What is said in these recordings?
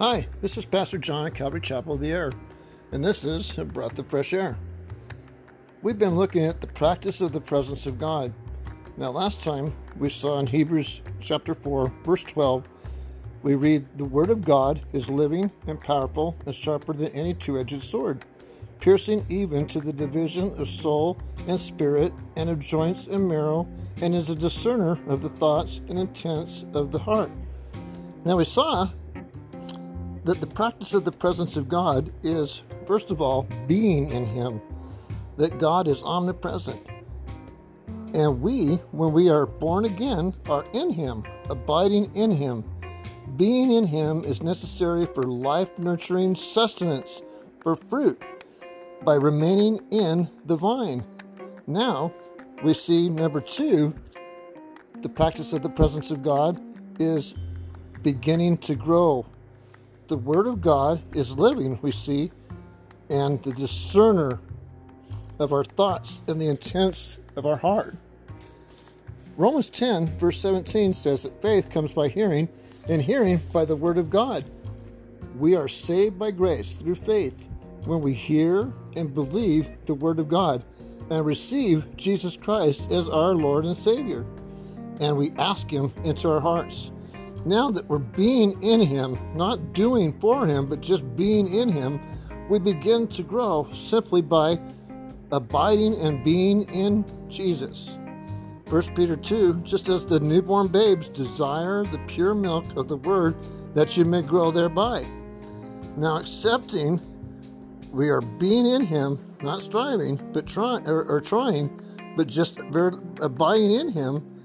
Hi, this is Pastor John at Calvary Chapel of the Air, and this is a breath of fresh air. We've been looking at the practice of the presence of God. Now, last time we saw in Hebrews chapter 4, verse 12, we read, The Word of God is living and powerful and sharper than any two edged sword, piercing even to the division of soul and spirit and of joints and marrow, and is a discerner of the thoughts and intents of the heart. Now, we saw that the practice of the presence of God is, first of all, being in Him, that God is omnipresent. And we, when we are born again, are in Him, abiding in Him. Being in Him is necessary for life nurturing sustenance, for fruit, by remaining in the vine. Now, we see number two, the practice of the presence of God is beginning to grow the Word of God is living, we see, and the discerner of our thoughts and the intents of our heart. Romans 10, verse 17 says that faith comes by hearing, and hearing by the Word of God. We are saved by grace through faith when we hear and believe the Word of God and receive Jesus Christ as our Lord and Savior. And we ask Him into our hearts. Now that we're being in Him, not doing for Him, but just being in Him, we begin to grow simply by abiding and being in Jesus. 1 Peter 2 just as the newborn babes desire the pure milk of the Word, that you may grow thereby. Now, accepting we are being in Him, not striving, but trying or, or trying, but just abiding in Him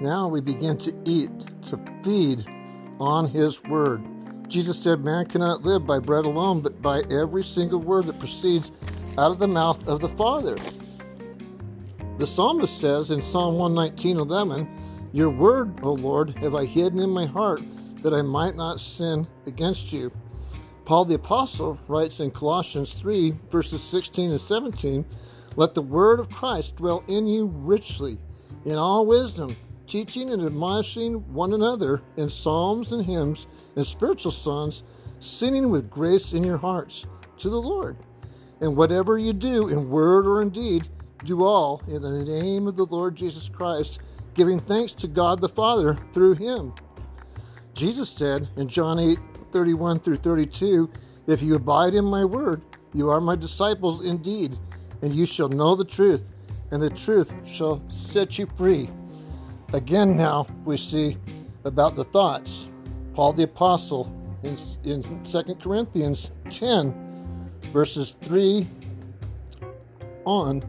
now we begin to eat, to feed on His Word. Jesus said, Man cannot live by bread alone, but by every single word that proceeds out of the mouth of the Father. The psalmist says in Psalm 119 11, Your word, O Lord, have I hidden in my heart, that I might not sin against you. Paul the Apostle writes in Colossians 3, verses 16 and 17, Let the word of Christ dwell in you richly, in all wisdom teaching and admonishing one another in psalms and hymns and spiritual songs, singing with grace in your hearts to the Lord. And whatever you do in word or in deed, do all in the name of the Lord Jesus Christ, giving thanks to God the Father through him. Jesus said in John 8 31 through 32, If you abide in my word, you are my disciples indeed, and you shall know the truth, and the truth shall set you free. Again, now we see about the thoughts. Paul the Apostle in, in 2 Corinthians 10, verses 3 on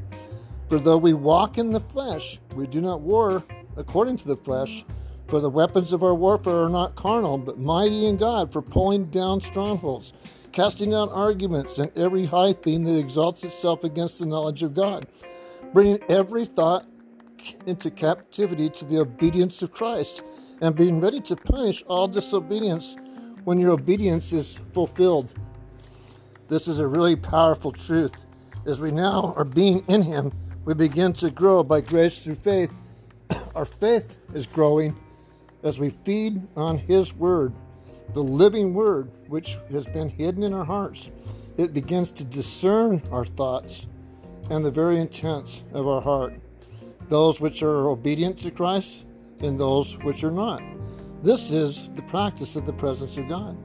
For though we walk in the flesh, we do not war according to the flesh. For the weapons of our warfare are not carnal, but mighty in God for pulling down strongholds, casting out arguments and every high thing that exalts itself against the knowledge of God, bringing every thought into captivity to the obedience of Christ and being ready to punish all disobedience when your obedience is fulfilled. This is a really powerful truth. As we now are being in Him, we begin to grow by grace through faith. Our faith is growing as we feed on His Word, the living Word, which has been hidden in our hearts. It begins to discern our thoughts and the very intents of our heart those which are obedient to Christ and those which are not. This is the practice of the presence of God.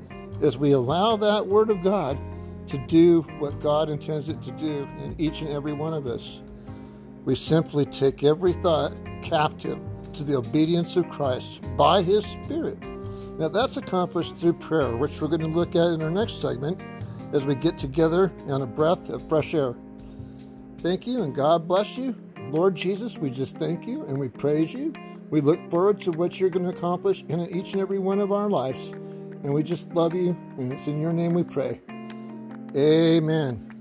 As we allow that Word of God to do what God intends it to do in each and every one of us, we simply take every thought captive to the obedience of Christ by His Spirit. Now, that's accomplished through prayer, which we're going to look at in our next segment as we get together on a breath of fresh air. Thank you, and God bless you. Lord Jesus, we just thank you and we praise you. We look forward to what you're going to accomplish in each and every one of our lives. And we just love you, and it's in your name we pray. Amen.